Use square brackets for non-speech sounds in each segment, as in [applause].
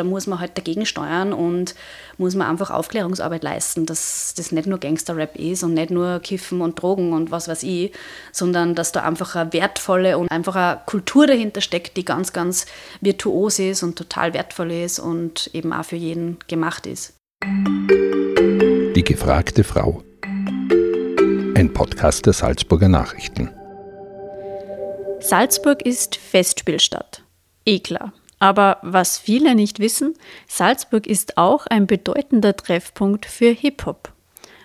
da muss man halt dagegen steuern und muss man einfach Aufklärungsarbeit leisten, dass das nicht nur Gangster-Rap ist und nicht nur Kiffen und Drogen und was weiß ich, sondern dass da einfach eine wertvolle und einfach eine Kultur dahinter steckt, die ganz, ganz virtuos ist und total wertvoll ist und eben auch für jeden gemacht ist. Die gefragte Frau. Ein Podcast der Salzburger Nachrichten. Salzburg ist Festspielstadt. Eh klar. Aber was viele nicht wissen, Salzburg ist auch ein bedeutender Treffpunkt für Hip-Hop.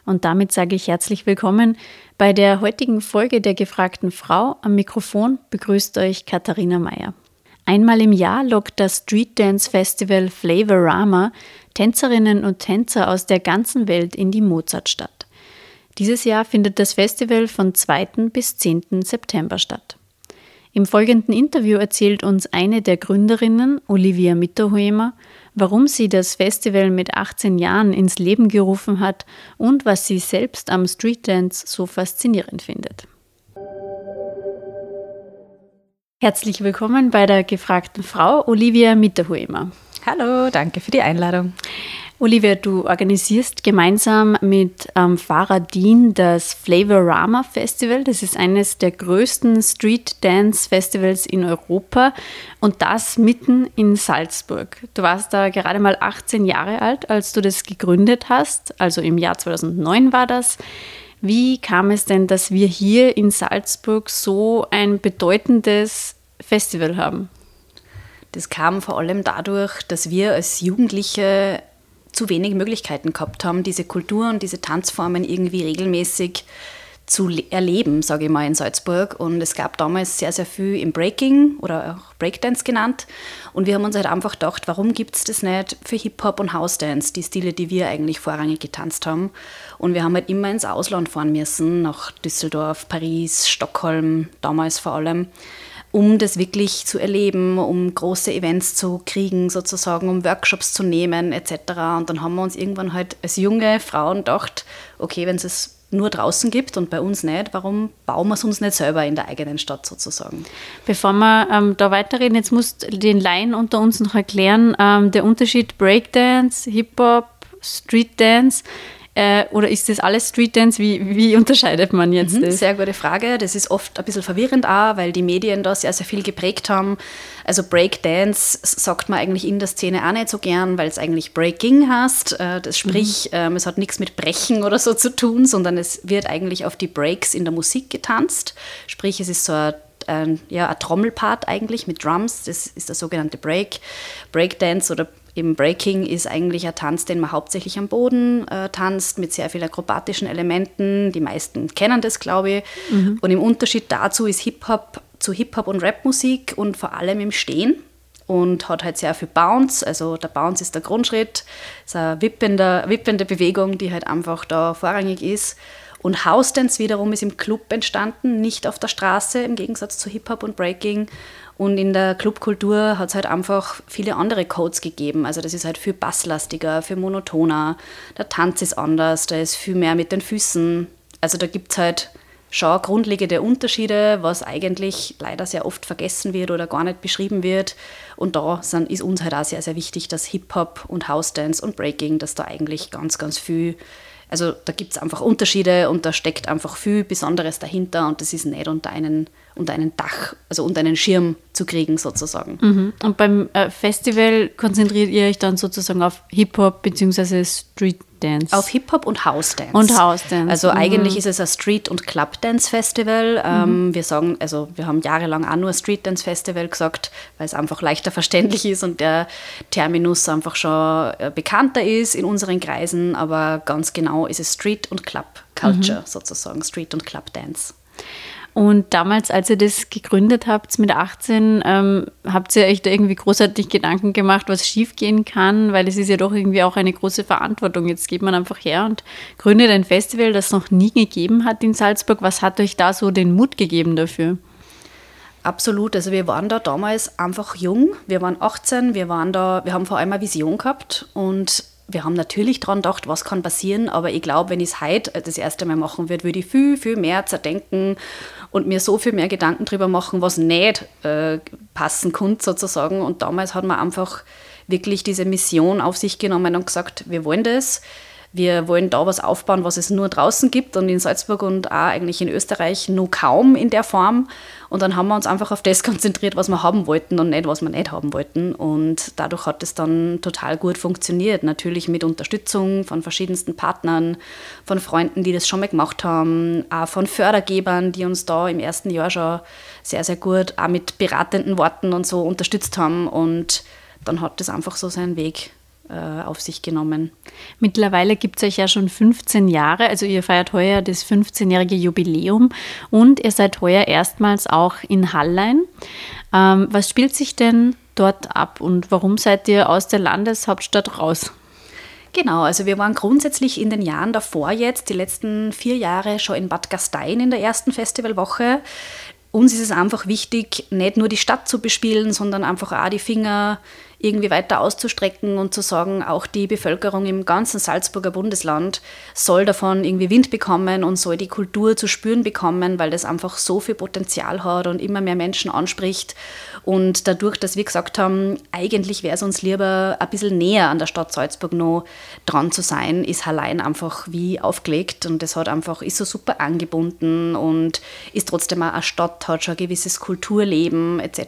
Und damit sage ich herzlich willkommen bei der heutigen Folge der gefragten Frau. Am Mikrofon begrüßt euch Katharina Mayer. Einmal im Jahr lockt das Street Dance Festival Flavorama Tänzerinnen und Tänzer aus der ganzen Welt in die Mozartstadt. Dieses Jahr findet das Festival von 2. bis 10. September statt. Im folgenden Interview erzählt uns eine der Gründerinnen, Olivia Mitterhuemer, warum sie das Festival mit 18 Jahren ins Leben gerufen hat und was sie selbst am Streetdance so faszinierend findet. Herzlich willkommen bei der gefragten Frau Olivia Mitterhuemer. Hallo, danke für die Einladung. Olivia, du organisierst gemeinsam mit ähm, Farah Dean das Flavorama Festival. Das ist eines der größten Street Dance Festivals in Europa und das mitten in Salzburg. Du warst da gerade mal 18 Jahre alt, als du das gegründet hast. Also im Jahr 2009 war das. Wie kam es denn, dass wir hier in Salzburg so ein bedeutendes Festival haben? Das kam vor allem dadurch, dass wir als Jugendliche zu wenig Möglichkeiten gehabt haben, diese Kultur und diese Tanzformen irgendwie regelmäßig zu erleben, sage ich mal, in Salzburg. Und es gab damals sehr, sehr viel im Breaking oder auch Breakdance genannt. Und wir haben uns halt einfach gedacht, warum gibt es das nicht für Hip-Hop und House-Dance, die Stile, die wir eigentlich vorrangig getanzt haben. Und wir haben halt immer ins Ausland fahren müssen, nach Düsseldorf, Paris, Stockholm, damals vor allem um das wirklich zu erleben, um große Events zu kriegen, sozusagen, um Workshops zu nehmen etc. Und dann haben wir uns irgendwann halt als junge Frauen gedacht, okay, wenn es nur draußen gibt und bei uns nicht, warum bauen wir es uns nicht selber in der eigenen Stadt sozusagen? Bevor wir ähm, da weiterreden, jetzt musst du den Laien unter uns noch erklären, ähm, der Unterschied Breakdance, Hip-Hop, Street Dance. Äh, oder ist das alles Streetdance? Wie, wie unterscheidet man jetzt mhm, das? Sehr gute Frage. Das ist oft ein bisschen verwirrend auch, weil die Medien da sehr, sehr viel geprägt haben. Also Breakdance sagt man eigentlich in der Szene auch nicht so gern, weil es eigentlich Breaking heißt. Äh, das sprich, mhm. es hat nichts mit Brechen oder so zu tun, sondern es wird eigentlich auf die Breaks in der Musik getanzt. Sprich, es ist so ein ein, ja, ein Trommelpart eigentlich mit Drums, das ist der sogenannte Break. Breakdance oder Eben Breaking ist eigentlich ein Tanz, den man hauptsächlich am Boden äh, tanzt, mit sehr vielen akrobatischen Elementen. Die meisten kennen das, glaube ich. Mhm. Und im Unterschied dazu ist Hip-Hop zu Hip-Hop und Rapmusik und vor allem im Stehen und hat halt sehr viel Bounce. Also der Bounce ist der Grundschritt, ist eine wippende, wippende Bewegung, die halt einfach da vorrangig ist. Und House Dance wiederum ist im Club entstanden, nicht auf der Straße, im Gegensatz zu Hip-Hop und Breaking. Und in der Clubkultur hat es halt einfach viele andere Codes gegeben. Also das ist halt viel basslastiger, viel monotoner. Der Tanz ist anders, da ist viel mehr mit den Füßen. Also da gibt es halt schon grundlegende Unterschiede, was eigentlich leider sehr oft vergessen wird oder gar nicht beschrieben wird. Und da sind, ist uns halt auch sehr, sehr wichtig, dass Hip-Hop und House-Dance und Breaking, dass da eigentlich ganz, ganz viel also da gibt es einfach Unterschiede und da steckt einfach viel Besonderes dahinter und das ist nicht unter einen, unter einen Dach, also unter einen Schirm zu kriegen sozusagen. Mhm. Und beim äh, Festival konzentriert ihr euch dann sozusagen auf Hip-Hop bzw. Street Dance? Auf Hip-Hop und House Dance. Und House Dance. Also mhm. eigentlich ist es ein Street- und Club Dance Festival. Ähm, mhm. Wir sagen, also wir haben jahrelang auch nur Street Dance Festival gesagt, weil es einfach leichter [laughs] verständlich ist und der Terminus einfach schon äh, bekannter ist in unseren Kreisen. Aber ganz genau ist es Street und Club Culture mhm. sozusagen, Street und Club Dance. Und damals, als ihr das gegründet habt mit 18, ähm, habt ihr euch da irgendwie großartig Gedanken gemacht, was schiefgehen kann? Weil es ist ja doch irgendwie auch eine große Verantwortung. Jetzt geht man einfach her und gründet ein Festival, das noch nie gegeben hat in Salzburg. Was hat euch da so den Mut gegeben dafür? Absolut. Also wir waren da damals einfach jung. Wir waren 18, wir waren da, wir haben vor allem eine Vision gehabt und wir haben natürlich daran gedacht, was kann passieren, aber ich glaube, wenn ich es heute das erste Mal machen würde, würde ich viel, viel mehr zerdenken und mir so viel mehr Gedanken darüber machen, was nicht äh, passen konnte sozusagen. Und damals hat man einfach wirklich diese Mission auf sich genommen und gesagt, wir wollen das wir wollen da was aufbauen, was es nur draußen gibt und in Salzburg und auch eigentlich in Österreich nur kaum in der Form. Und dann haben wir uns einfach auf das [laughs] konzentriert, was wir haben wollten und nicht, was wir nicht haben wollten. Und dadurch hat es dann total gut funktioniert. Natürlich mit Unterstützung von verschiedensten Partnern, von Freunden, die das schon mal gemacht haben, auch von Fördergebern, die uns da im ersten Jahr schon sehr, sehr gut auch mit beratenden Worten und so unterstützt haben. Und dann hat das einfach so seinen Weg äh, auf sich genommen. Mittlerweile gibt es euch ja schon 15 Jahre, also ihr feiert heuer das 15-jährige Jubiläum und ihr seid heuer erstmals auch in Hallein. Ähm, was spielt sich denn dort ab und warum seid ihr aus der Landeshauptstadt raus? Genau, also wir waren grundsätzlich in den Jahren davor jetzt, die letzten vier Jahre, schon in Bad Gastein in der ersten Festivalwoche. Uns ist es einfach wichtig, nicht nur die Stadt zu bespielen, sondern einfach auch die Finger irgendwie weiter auszustrecken und zu sagen, auch die Bevölkerung im ganzen Salzburger Bundesland soll davon irgendwie Wind bekommen und soll die Kultur zu spüren bekommen, weil das einfach so viel Potenzial hat und immer mehr Menschen anspricht. Und dadurch, dass wir gesagt haben, eigentlich wäre es uns lieber ein bisschen näher an der Stadt Salzburg noch dran zu sein, ist Hallein einfach wie aufgelegt und das hat einfach, ist so super angebunden und ist trotzdem auch eine Stadt, hat schon ein gewisses Kulturleben etc.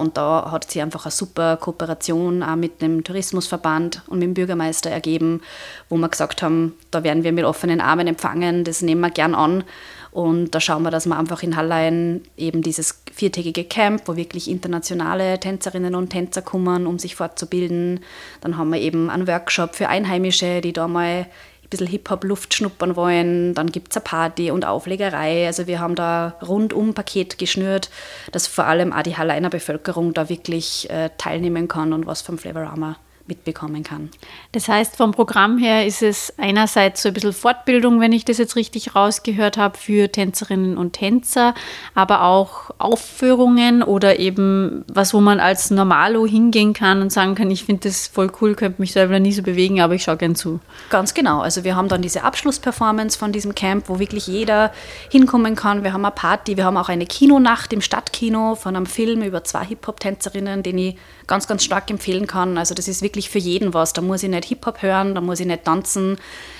Und da hat sie einfach eine super Kooperation auch mit dem Tourismusverband und mit dem Bürgermeister ergeben, wo wir gesagt haben, da werden wir mit offenen Armen empfangen, das nehmen wir gern an. Und da schauen wir, dass wir einfach in Hallein eben dieses viertägige Camp, wo wirklich internationale Tänzerinnen und Tänzer kommen, um sich fortzubilden. Dann haben wir eben einen Workshop für Einheimische, die da mal ein bisschen Hip-Hop-Luft schnuppern wollen. Dann gibt es eine Party und Auflegerei. Also wir haben da rundum Paket geschnürt, dass vor allem auch die Halleiner Bevölkerung da wirklich äh, teilnehmen kann und was vom Flavorama mitbekommen kann. Das heißt, vom Programm her ist es einerseits so ein bisschen Fortbildung, wenn ich das jetzt richtig rausgehört habe, für Tänzerinnen und Tänzer, aber auch Aufführungen oder eben was, wo man als Normalo hingehen kann und sagen kann, ich finde das voll cool, könnte mich selber nie so bewegen, aber ich schaue gern zu. Ganz genau. Also wir haben dann diese Abschlussperformance von diesem Camp, wo wirklich jeder hinkommen kann. Wir haben eine Party, wir haben auch eine Kinonacht im Stadtkino von einem Film über zwei Hip-Hop-Tänzerinnen, den ich ganz, ganz stark empfehlen kann. Also das ist wirklich wirklich für jeden was. Da muss ich nicht Hip-Hop hören, da muss ich nicht tanzen.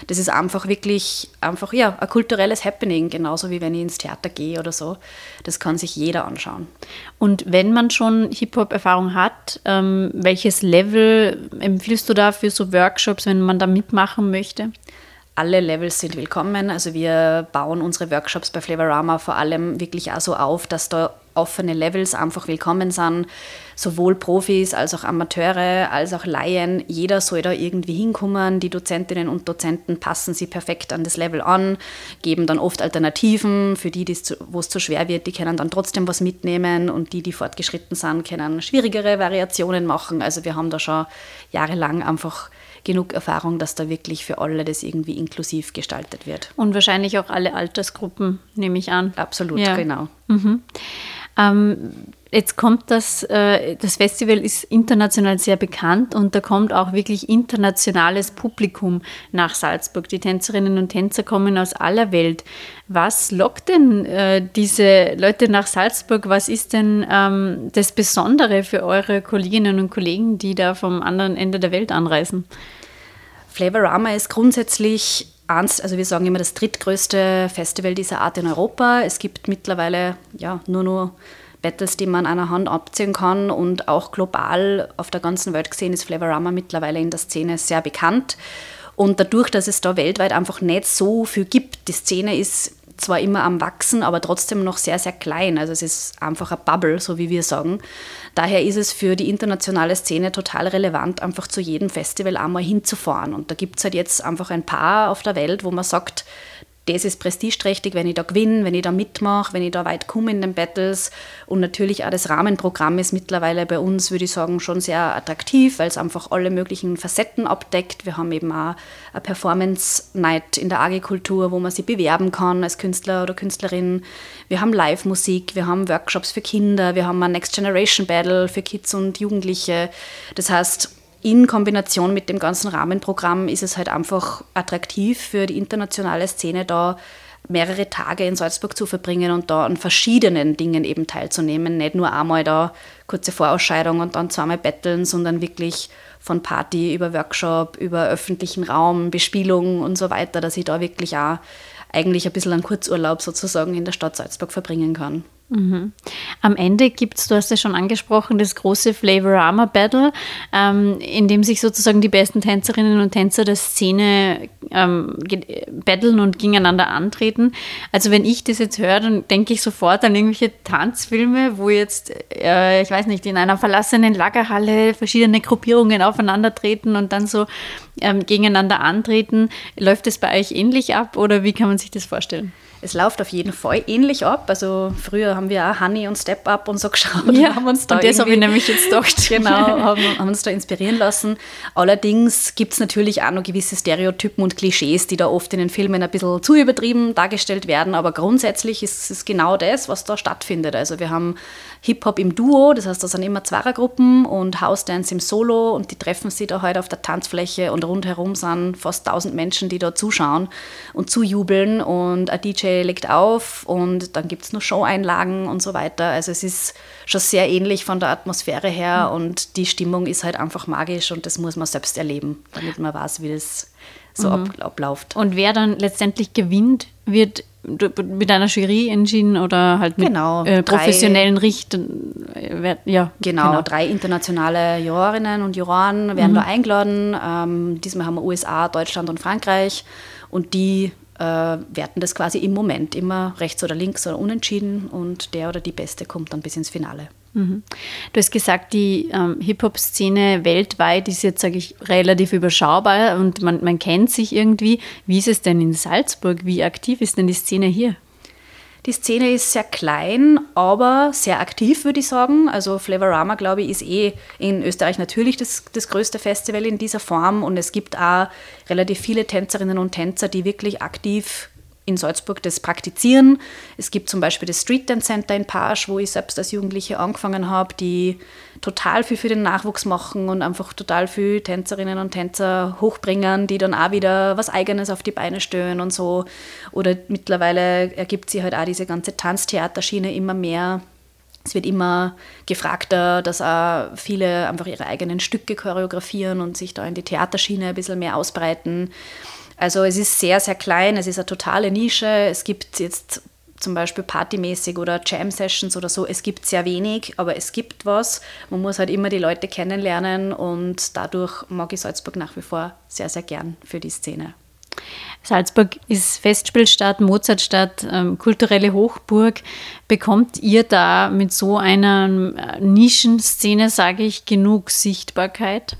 Das ist einfach wirklich einfach, ja, ein kulturelles Happening, genauso wie wenn ich ins Theater gehe oder so. Das kann sich jeder anschauen. Und wenn man schon Hip-Hop-Erfahrung hat, ähm, welches Level empfiehlst du da für so Workshops, wenn man da mitmachen möchte? alle Levels sind willkommen. Also wir bauen unsere Workshops bei Flavorama vor allem wirklich auch so auf, dass da offene Levels einfach willkommen sind. Sowohl Profis als auch Amateure, als auch Laien. Jeder soll da irgendwie hinkommen. Die Dozentinnen und Dozenten passen sie perfekt an das Level an, geben dann oft Alternativen. Für die, wo es zu schwer wird, die können dann trotzdem was mitnehmen. Und die, die fortgeschritten sind, können schwierigere Variationen machen. Also wir haben da schon jahrelang einfach genug Erfahrung, dass da wirklich für alle das irgendwie inklusiv gestaltet wird. Und wahrscheinlich auch alle Altersgruppen, nehme ich an. Absolut, ja. genau. Mhm. Ähm, jetzt kommt das, äh, das Festival ist international sehr bekannt und da kommt auch wirklich internationales Publikum nach Salzburg. Die Tänzerinnen und Tänzer kommen aus aller Welt. Was lockt denn äh, diese Leute nach Salzburg? Was ist denn ähm, das Besondere für eure Kolleginnen und Kollegen, die da vom anderen Ende der Welt anreisen? Flavorama ist grundsätzlich also wir sagen immer das drittgrößte Festival dieser Art in Europa. Es gibt mittlerweile ja nur nur Battles, die man an einer Hand abziehen kann und auch global auf der ganzen Welt gesehen ist Flavorama mittlerweile in der Szene sehr bekannt. Und dadurch, dass es da weltweit einfach nicht so viel gibt, die Szene ist zwar immer am Wachsen, aber trotzdem noch sehr, sehr klein. Also es ist einfach eine Bubble, so wie wir sagen. Daher ist es für die internationale Szene total relevant, einfach zu jedem Festival einmal hinzufahren. Und da gibt es halt jetzt einfach ein paar auf der Welt, wo man sagt, das ist prestigeträchtig, wenn ich da gewinne, wenn ich da mitmache, wenn ich da weit komme in den Battles. Und natürlich auch das Rahmenprogramm ist mittlerweile bei uns, würde ich sagen, schon sehr attraktiv, weil es einfach alle möglichen Facetten abdeckt. Wir haben eben auch eine Performance-Night in der Agrikultur, wo man sich bewerben kann als Künstler oder Künstlerin. Wir haben Live-Musik, wir haben Workshops für Kinder, wir haben ein Next Generation Battle für Kids und Jugendliche. Das heißt, in Kombination mit dem ganzen Rahmenprogramm ist es halt einfach attraktiv für die internationale Szene da mehrere Tage in Salzburg zu verbringen und da an verschiedenen Dingen eben teilzunehmen. Nicht nur einmal da kurze Vorausscheidung und dann zweimal betteln, sondern wirklich von Party über Workshop, über öffentlichen Raum, Bespielung und so weiter, dass ich da wirklich auch eigentlich ein bisschen einen Kurzurlaub sozusagen in der Stadt Salzburg verbringen kann. Mhm. Am Ende gibt es, du hast ja schon angesprochen, das große Flavorama Battle, ähm, in dem sich sozusagen die besten Tänzerinnen und Tänzer der Szene ähm, battlen und gegeneinander antreten. Also wenn ich das jetzt höre, dann denke ich sofort an irgendwelche Tanzfilme, wo jetzt, äh, ich weiß nicht, in einer verlassenen Lagerhalle verschiedene Gruppierungen aufeinandertreten und dann so ähm, gegeneinander antreten. Läuft das bei euch ähnlich ab oder wie kann man sich das vorstellen? Es läuft auf jeden Fall ähnlich ab. Also früher haben wir auch Honey und Step Up und so [laughs] geschaut. Ja, haben uns da und das habe ich nämlich jetzt gedacht. [laughs] Genau, [laughs] haben, haben, uns da inspirieren lassen. Allerdings gibt es natürlich auch noch gewisse Stereotypen und Klischees, die da oft in den Filmen ein bisschen zu übertrieben dargestellt werden. Aber grundsätzlich ist es genau das, was da stattfindet. Also wir haben Hip-Hop im Duo, das heißt, da sind immer Zweiergruppen und House-Dance im Solo und die treffen sich da halt auf der Tanzfläche und rundherum sind fast 1000 Menschen, die da zuschauen und zujubeln und ein DJ legt auf und dann gibt es noch Show-Einlagen und so weiter. Also es ist schon sehr ähnlich von der Atmosphäre her mhm. und die Stimmung ist halt einfach magisch und das muss man selbst erleben, damit man weiß, wie das so mhm. abläuft. Und wer dann letztendlich gewinnt, wird mit einer Jury entschieden oder halt mit genau, äh, professionellen Richtern? Äh, ja, genau, genau, drei internationale Jurorinnen und Juroren werden mhm. da eingeladen. Ähm, diesmal haben wir USA, Deutschland und Frankreich und die äh, werten das quasi im Moment immer rechts oder links oder unentschieden und der oder die Beste kommt dann bis ins Finale. Du hast gesagt, die ähm, Hip-Hop-Szene weltweit ist jetzt, sage ich, relativ überschaubar und man, man kennt sich irgendwie. Wie ist es denn in Salzburg? Wie aktiv ist denn die Szene hier? Die Szene ist sehr klein, aber sehr aktiv, würde ich sagen. Also Flavorama, glaube ich, ist eh in Österreich natürlich das, das größte Festival in dieser Form und es gibt auch relativ viele Tänzerinnen und Tänzer, die wirklich aktiv in Salzburg das praktizieren. Es gibt zum Beispiel das Street Dance Center in Pasch, wo ich selbst als Jugendliche angefangen habe, die total viel für den Nachwuchs machen und einfach total viel Tänzerinnen und Tänzer hochbringen, die dann auch wieder was Eigenes auf die Beine stellen und so. Oder mittlerweile ergibt sich halt auch diese ganze Tanztheaterschiene immer mehr. Es wird immer gefragter, dass auch viele einfach ihre eigenen Stücke choreografieren und sich da in die Theaterschiene ein bisschen mehr ausbreiten. Also es ist sehr, sehr klein, es ist eine totale Nische. Es gibt jetzt zum Beispiel partymäßig oder Jam-Sessions oder so, es gibt sehr wenig, aber es gibt was. Man muss halt immer die Leute kennenlernen und dadurch mag ich Salzburg nach wie vor sehr, sehr gern für die Szene. Salzburg ist Festspielstadt, Mozartstadt, ähm, kulturelle Hochburg. Bekommt ihr da mit so einer äh, Nischenszene, sage ich, genug Sichtbarkeit?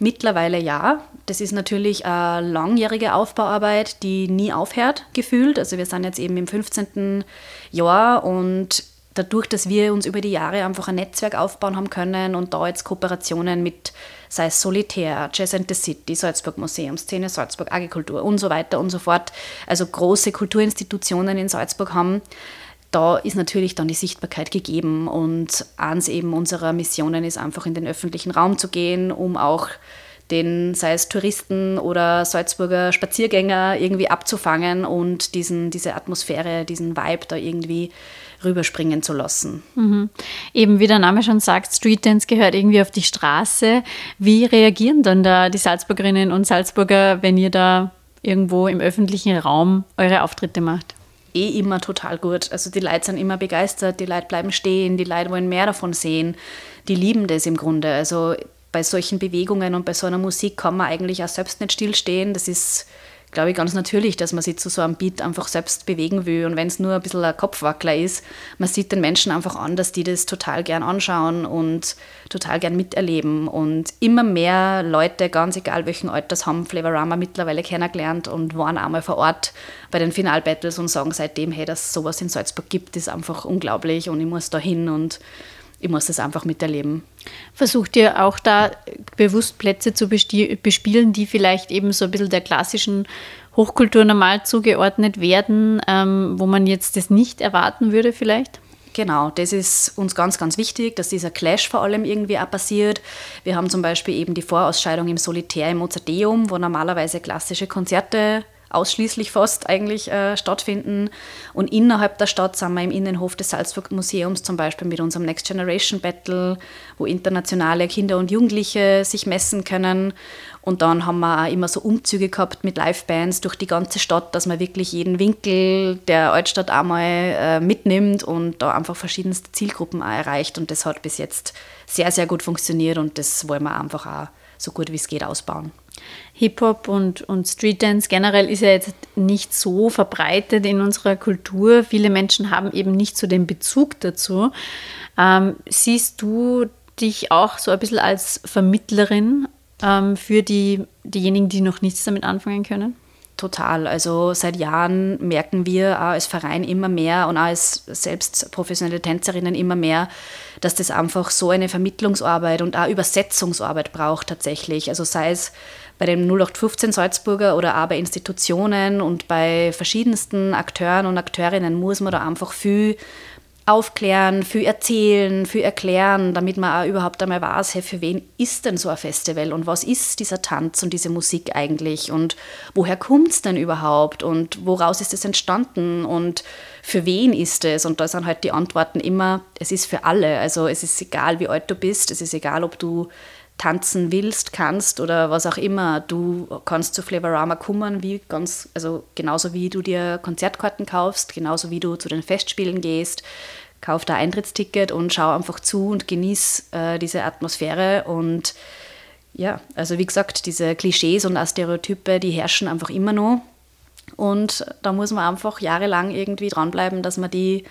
Mittlerweile ja. Das ist natürlich eine langjährige Aufbauarbeit, die nie aufhört, gefühlt. Also wir sind jetzt eben im 15. Jahr und dadurch, dass wir uns über die Jahre einfach ein Netzwerk aufbauen haben können und da jetzt Kooperationen mit, sei es Solitär, Jazz and the City, Salzburg Museum, Szene Salzburg, Agrikultur und so weiter und so fort, also große Kulturinstitutionen in Salzburg haben, da ist natürlich dann die Sichtbarkeit gegeben und eins eben unserer Missionen ist einfach in den öffentlichen Raum zu gehen, um auch den, sei es Touristen oder Salzburger Spaziergänger irgendwie abzufangen und diesen, diese Atmosphäre, diesen Vibe da irgendwie rüberspringen zu lassen. Mhm. Eben wie der Name schon sagt, Street Dance gehört irgendwie auf die Straße. Wie reagieren dann da die Salzburgerinnen und Salzburger, wenn ihr da irgendwo im öffentlichen Raum eure Auftritte macht? eh immer total gut. Also die Leute sind immer begeistert, die Leute bleiben stehen, die Leute wollen mehr davon sehen. Die lieben das im Grunde. Also bei solchen Bewegungen und bei so einer Musik kann man eigentlich auch selbst nicht stillstehen. Das ist glaube ich, ganz natürlich, dass man sich zu so einem Beat einfach selbst bewegen will. Und wenn es nur ein bisschen ein Kopfwackler ist, man sieht den Menschen einfach an, dass die das total gern anschauen und total gern miterleben. Und immer mehr Leute, ganz egal welchen Alters, haben Flavorama mittlerweile kennengelernt und waren einmal vor Ort bei den Finalbattles und sagen seitdem, hey, dass es sowas in Salzburg gibt, ist einfach unglaublich und ich muss da hin und ich muss das einfach miterleben. Versucht ihr auch da bewusst Plätze zu bespielen, die vielleicht eben so ein bisschen der klassischen Hochkultur normal zugeordnet werden, ähm, wo man jetzt das nicht erwarten würde vielleicht? Genau, das ist uns ganz, ganz wichtig, dass dieser Clash vor allem irgendwie auch passiert. Wir haben zum Beispiel eben die Vorausscheidung im Solitär im Mozarteum, wo normalerweise klassische Konzerte ausschließlich fast eigentlich äh, stattfinden. Und innerhalb der Stadt sind wir im Innenhof des Salzburg Museums zum Beispiel mit unserem Next Generation Battle, wo internationale Kinder und Jugendliche sich messen können. Und dann haben wir auch immer so Umzüge gehabt mit Livebands durch die ganze Stadt, dass man wirklich jeden Winkel der Altstadt einmal äh, mitnimmt und da einfach verschiedenste Zielgruppen auch erreicht. Und das hat bis jetzt sehr, sehr gut funktioniert und das wollen wir einfach auch so gut wie es geht ausbauen. Hip-Hop und, und Street-Dance generell ist ja jetzt nicht so verbreitet in unserer Kultur. Viele Menschen haben eben nicht so den Bezug dazu. Ähm, siehst du dich auch so ein bisschen als Vermittlerin ähm, für die, diejenigen, die noch nichts damit anfangen können? Total. Also seit Jahren merken wir als Verein immer mehr und auch als selbst professionelle Tänzerinnen immer mehr, dass das einfach so eine Vermittlungsarbeit und auch Übersetzungsarbeit braucht tatsächlich. Also sei es bei dem 0815 Salzburger oder auch bei Institutionen und bei verschiedensten Akteuren und Akteurinnen muss man da einfach viel aufklären, viel erzählen, viel erklären, damit man auch überhaupt einmal weiß, hey, für wen ist denn so ein Festival und was ist dieser Tanz und diese Musik eigentlich und woher kommt es denn überhaupt und woraus ist es entstanden und für wen ist es? Und da sind halt die Antworten immer, es ist für alle. Also es ist egal, wie alt du bist, es ist egal, ob du tanzen willst, kannst oder was auch immer. Du kannst zu Flavorama kommen, wie ganz, also genauso wie du dir Konzertkarten kaufst, genauso wie du zu den Festspielen gehst. Kauf da Eintrittsticket und schau einfach zu und genieß äh, diese Atmosphäre. Und ja, also wie gesagt, diese Klischees und Stereotype, die herrschen einfach immer noch. Und da muss man einfach jahrelang irgendwie dranbleiben, dass man die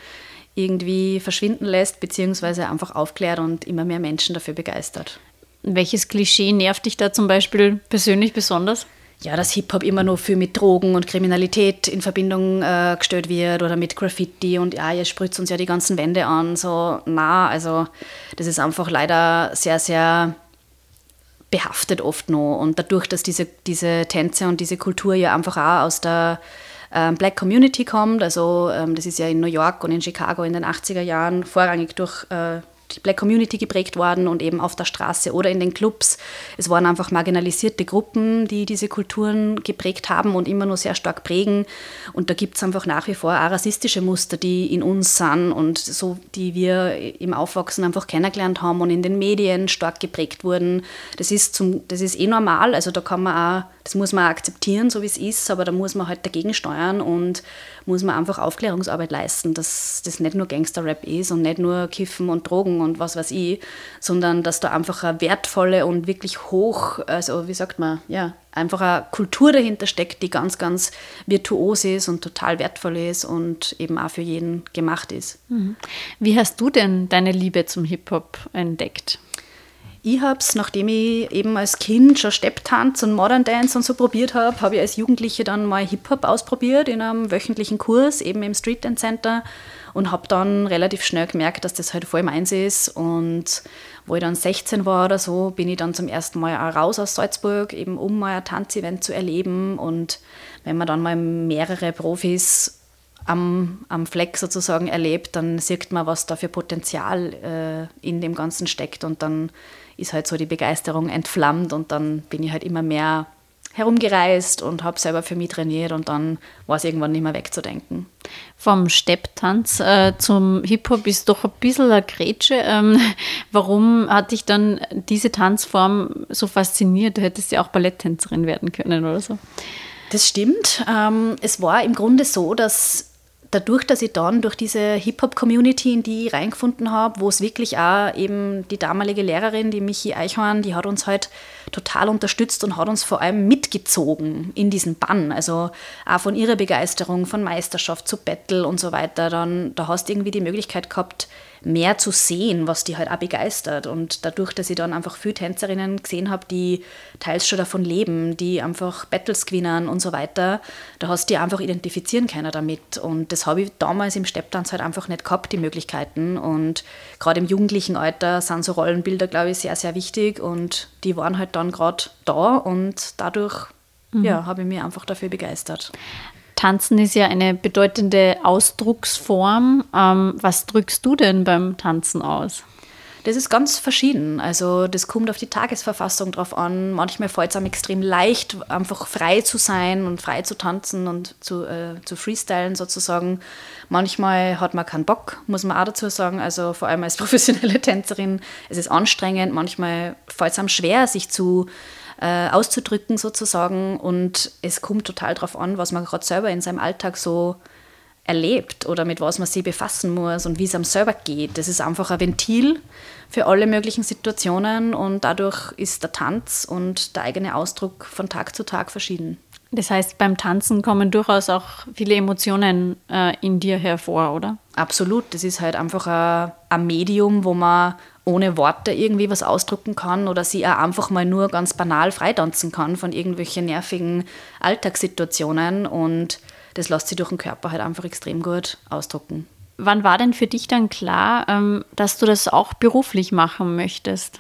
irgendwie verschwinden lässt, beziehungsweise einfach aufklärt und immer mehr Menschen dafür begeistert. Welches Klischee nervt dich da zum Beispiel persönlich besonders? Ja, dass Hip-Hop immer nur viel mit Drogen und Kriminalität in Verbindung äh, gestellt wird oder mit Graffiti und ja, ihr spritzt uns ja die ganzen Wände an. So, na, also das ist einfach leider sehr, sehr behaftet oft noch. Und dadurch, dass diese, diese Tänze und diese Kultur ja einfach auch aus der ähm, Black Community kommt, also ähm, das ist ja in New York und in Chicago in den 80er Jahren vorrangig durch äh, die Black Community geprägt worden und eben auf der Straße oder in den Clubs. Es waren einfach marginalisierte Gruppen, die diese Kulturen geprägt haben und immer nur sehr stark prägen. Und da gibt es einfach nach wie vor auch rassistische Muster, die in uns sind und so, die wir im Aufwachsen einfach kennengelernt haben und in den Medien stark geprägt wurden. Das ist, zum, das ist eh normal, also da kann man auch, das muss man auch akzeptieren, so wie es ist, aber da muss man halt dagegen steuern und muss man einfach Aufklärungsarbeit leisten, dass das nicht nur Gangster-Rap ist und nicht nur Kiffen und Drogen und was weiß ich, sondern dass da einfach eine wertvolle und wirklich hoch, also wie sagt man, ja, einfach eine Kultur dahinter steckt, die ganz, ganz virtuos ist und total wertvoll ist und eben auch für jeden gemacht ist. Mhm. Wie hast du denn deine Liebe zum Hip-Hop entdeckt? Ich habe es, nachdem ich eben als Kind schon Stepptanz und Modern Dance und so probiert habe, habe ich als Jugendliche dann mal Hip-Hop ausprobiert in einem wöchentlichen Kurs, eben im Street Dance Center und habe dann relativ schnell gemerkt, dass das halt voll meins ist. Und wo ich dann 16 war oder so, bin ich dann zum ersten Mal auch raus aus Salzburg, eben um mal ein Tanzevent zu erleben. Und wenn man dann mal mehrere Profis am, am Fleck sozusagen erlebt, dann sieht man, was da für Potenzial äh, in dem Ganzen steckt. Und dann ist halt so die Begeisterung entflammt und dann bin ich halt immer mehr herumgereist und habe selber für mich trainiert und dann war es irgendwann nicht mehr wegzudenken. Vom Stepptanz äh, zum Hip-Hop ist doch ein bisschen eine Grätsche. Ähm, [laughs] warum hat dich dann diese Tanzform so fasziniert? Du hättest ja auch Balletttänzerin werden können oder so. Das stimmt. Ähm, es war im Grunde so, dass dadurch, dass ich dann durch diese Hip-Hop-Community, in die ich reingefunden habe, wo es wirklich auch eben die damalige Lehrerin, die Michi Eichhorn, die hat uns halt total unterstützt und hat uns vor allem mitgezogen in diesen Bann. Also auch von ihrer Begeisterung, von Meisterschaft zu Battle und so weiter. Dann, da hast du irgendwie die Möglichkeit gehabt, mehr zu sehen, was die halt auch begeistert. Und dadurch, dass ich dann einfach viele Tänzerinnen gesehen habe, die teils schon davon leben, die einfach Battles gewinnen und so weiter, da hast du dich einfach identifizieren können damit. Und das habe ich damals im Stepptanz halt einfach nicht gehabt, die Möglichkeiten. Und gerade im jugendlichen Alter sind so Rollenbilder, glaube ich, sehr, sehr wichtig. Und die waren halt dann gerade da und dadurch mhm. ja, habe ich mich einfach dafür begeistert. Tanzen ist ja eine bedeutende Ausdrucksform. Ähm, was drückst du denn beim Tanzen aus? Das ist ganz verschieden. Also das kommt auf die Tagesverfassung drauf an. Manchmal fällt es einem extrem leicht, einfach frei zu sein und frei zu tanzen und zu, äh, zu freestylen sozusagen. Manchmal hat man keinen Bock, muss man auch dazu sagen. Also vor allem als [laughs] professionelle Tänzerin, es ist anstrengend. Manchmal fällt es einem schwer, sich zu äh, auszudrücken sozusagen. Und es kommt total darauf an, was man gerade selber in seinem Alltag so erlebt oder mit was man sich befassen muss und wie es einem selber geht. Das ist einfach ein Ventil für alle möglichen Situationen und dadurch ist der Tanz und der eigene Ausdruck von Tag zu Tag verschieden. Das heißt, beim Tanzen kommen durchaus auch viele Emotionen äh, in dir hervor, oder? Absolut. Das ist halt einfach ein, ein Medium, wo man ohne Worte irgendwie was ausdrücken kann oder sie auch einfach mal nur ganz banal freitanzen kann von irgendwelchen nervigen Alltagssituationen und das lässt sich durch den Körper halt einfach extrem gut ausdrucken. Wann war denn für dich dann klar, ähm, dass du das auch beruflich machen möchtest?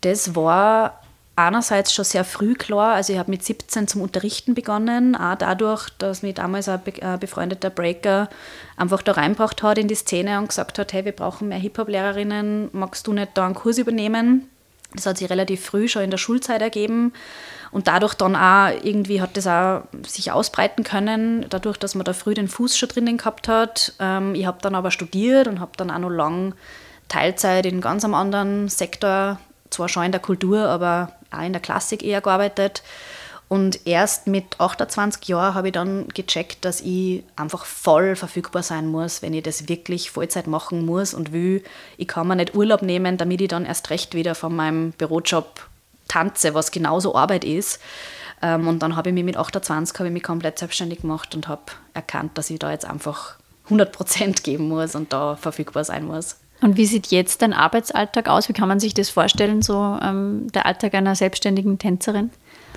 Das war einerseits schon sehr früh klar. Also ich habe mit 17 zum Unterrichten begonnen, auch dadurch, dass mich damals ein befreundeter Breaker einfach da reinbracht hat in die Szene und gesagt hat, hey, wir brauchen mehr Hip-Hop-Lehrerinnen, magst du nicht da einen Kurs übernehmen? Das hat sich relativ früh schon in der Schulzeit ergeben. Und dadurch dann auch, irgendwie hat das auch sich ausbreiten können, dadurch, dass man da früh den Fuß schon drinnen gehabt hat. Ähm, ich habe dann aber studiert und habe dann auch noch lang Teilzeit in ganz einem anderen Sektor, zwar schon in der Kultur, aber auch in der Klassik eher gearbeitet. Und erst mit 28 Jahren habe ich dann gecheckt, dass ich einfach voll verfügbar sein muss, wenn ich das wirklich Vollzeit machen muss und will. Ich kann mir nicht Urlaub nehmen, damit ich dann erst recht wieder von meinem Bürojob tanze, was genauso Arbeit ist. Ähm, und dann habe ich mich mit 28 habe ich mich komplett selbstständig gemacht und habe erkannt, dass ich da jetzt einfach 100 Prozent geben muss und da verfügbar sein muss. Und wie sieht jetzt dein Arbeitsalltag aus? Wie kann man sich das vorstellen, so ähm, der Alltag einer selbstständigen Tänzerin?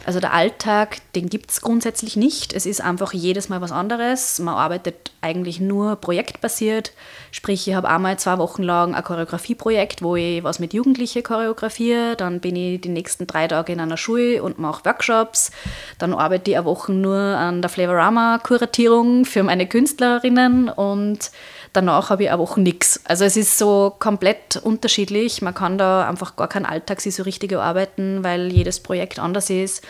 Also der Alltag, den gibt es grundsätzlich nicht. Es ist einfach jedes Mal was anderes. Man arbeitet eigentlich nur projektbasiert. Sprich, ich habe einmal zwei Wochen lang ein Choreografieprojekt, wo ich was mit Jugendlichen choreografiere. Dann bin ich die nächsten drei Tage in einer Schule und mache Workshops. Dann arbeite ich eine Woche nur an der Flavorama-Kuratierung für meine Künstlerinnen und Danach habe ich eine Woche nichts. Also es ist so komplett unterschiedlich. Man kann da einfach gar keinen Alltag sich so richtig arbeiten, weil jedes Projekt anders ist.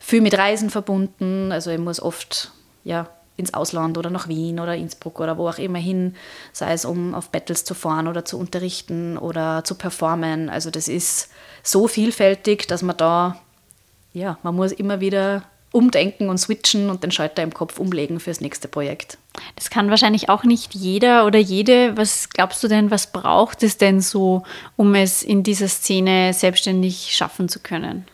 Viel mit Reisen verbunden. Also ich muss oft ja, ins Ausland oder nach Wien oder Innsbruck oder wo auch immer hin, sei es um auf Battles zu fahren oder zu unterrichten oder zu performen. Also das ist so vielfältig, dass man da, ja, man muss immer wieder umdenken und switchen und den Schalter im Kopf umlegen fürs nächste Projekt. Das kann wahrscheinlich auch nicht jeder oder jede. Was glaubst du denn, was braucht es denn so, um es in dieser Szene selbstständig schaffen zu können?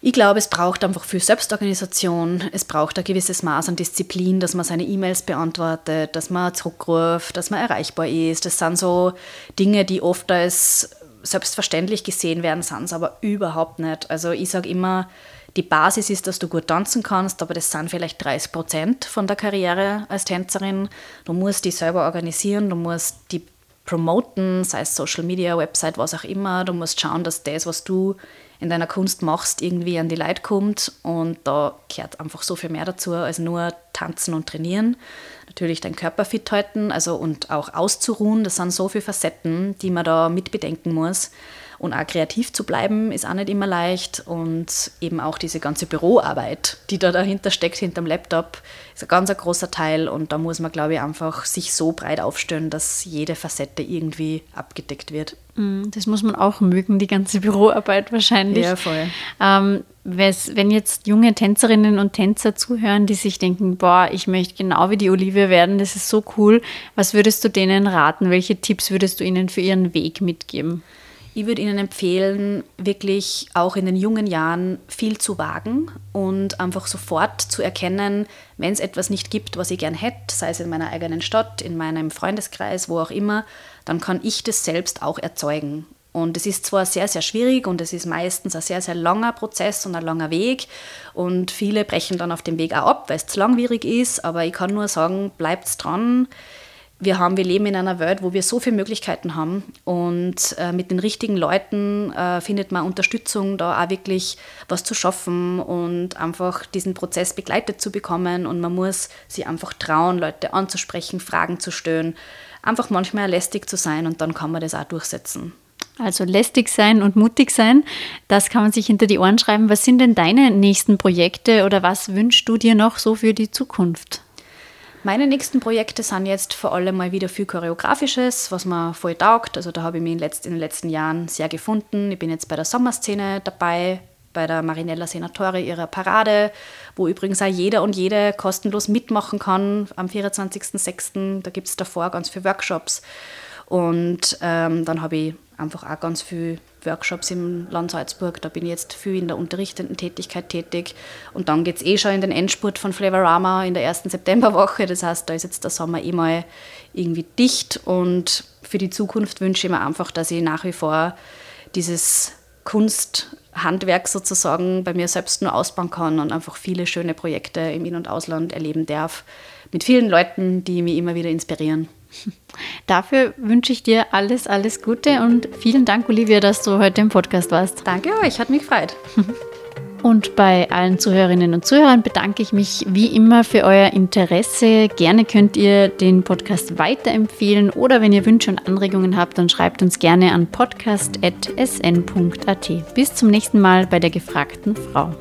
Ich glaube, es braucht einfach viel Selbstorganisation. Es braucht ein gewisses Maß an Disziplin, dass man seine E-Mails beantwortet, dass man zurückruft, dass man erreichbar ist. Das sind so Dinge, die oft als selbstverständlich gesehen werden, sind es aber überhaupt nicht. Also ich sage immer, die Basis ist, dass du gut tanzen kannst, aber das sind vielleicht 30 Prozent von der Karriere als Tänzerin. Du musst die selber organisieren, du musst die promoten, sei es Social Media, Website, was auch immer. Du musst schauen, dass das, was du in deiner Kunst machst, irgendwie an die Leute kommt. Und da gehört einfach so viel mehr dazu als nur tanzen und trainieren. Natürlich deinen Körper fit halten also und auch auszuruhen. Das sind so viele Facetten, die man da mitbedenken muss. Und auch kreativ zu bleiben ist auch nicht immer leicht. Und eben auch diese ganze Büroarbeit, die da dahinter steckt, hinterm Laptop, ist ein ganz ein großer Teil. Und da muss man, glaube ich, einfach sich so breit aufstellen, dass jede Facette irgendwie abgedeckt wird. Mm, das muss man auch mögen, die ganze Büroarbeit wahrscheinlich. Ja, voll. Ähm, wenn jetzt junge Tänzerinnen und Tänzer zuhören, die sich denken, boah, ich möchte genau wie die Olivia werden, das ist so cool, was würdest du denen raten? Welche Tipps würdest du ihnen für ihren Weg mitgeben? Ich würde Ihnen empfehlen, wirklich auch in den jungen Jahren viel zu wagen und einfach sofort zu erkennen, wenn es etwas nicht gibt, was ich gern hätte, sei es in meiner eigenen Stadt, in meinem Freundeskreis, wo auch immer, dann kann ich das selbst auch erzeugen. Und es ist zwar sehr, sehr schwierig und es ist meistens ein sehr, sehr langer Prozess und ein langer Weg. Und viele brechen dann auf dem Weg auch ab, weil es zu langwierig ist. Aber ich kann nur sagen, bleibt dran wir haben, wir leben in einer Welt, wo wir so viele Möglichkeiten haben und äh, mit den richtigen Leuten äh, findet man Unterstützung, da auch wirklich was zu schaffen und einfach diesen Prozess begleitet zu bekommen und man muss sich einfach trauen, Leute anzusprechen, Fragen zu stellen, einfach manchmal lästig zu sein und dann kann man das auch durchsetzen. Also lästig sein und mutig sein, das kann man sich hinter die Ohren schreiben. Was sind denn deine nächsten Projekte oder was wünschst du dir noch so für die Zukunft? Meine nächsten Projekte sind jetzt vor allem mal wieder viel Choreografisches, was mir voll taugt. Also da habe ich mich in, den letzten Jahren sehr gefunden. Ich bin jetzt bei der Sommerszene dabei, bei der Marinella Senatore ihrer Parade, wo übrigens auch jeder und jede kostenlos mitmachen kann am 24.06. Da gibt es davor ganz viele Workshops. Und ähm, dann habe ich einfach auch ganz viele Workshops im Land Salzburg. Da bin ich jetzt viel in der unterrichtenden Tätigkeit tätig. Und dann geht es eh schon in den Endspurt von Flavorama in der ersten Septemberwoche. Das heißt, da ist jetzt der Sommer eh mal irgendwie dicht. Und für die Zukunft wünsche ich mir einfach, dass ich nach wie vor dieses Kunsthandwerk sozusagen bei mir selbst nur ausbauen kann und einfach viele schöne Projekte im In- und Ausland erleben darf. Mit vielen Leuten, die mich immer wieder inspirieren. [laughs] Dafür wünsche ich dir alles, alles Gute und vielen Dank, Olivia, dass du heute im Podcast warst. Danke euch, hat mich gefreut. [laughs] Und bei allen Zuhörerinnen und Zuhörern bedanke ich mich wie immer für euer Interesse. Gerne könnt ihr den Podcast weiterempfehlen oder wenn ihr Wünsche und Anregungen habt, dann schreibt uns gerne an podcast.sn.at. Bis zum nächsten Mal bei der gefragten Frau.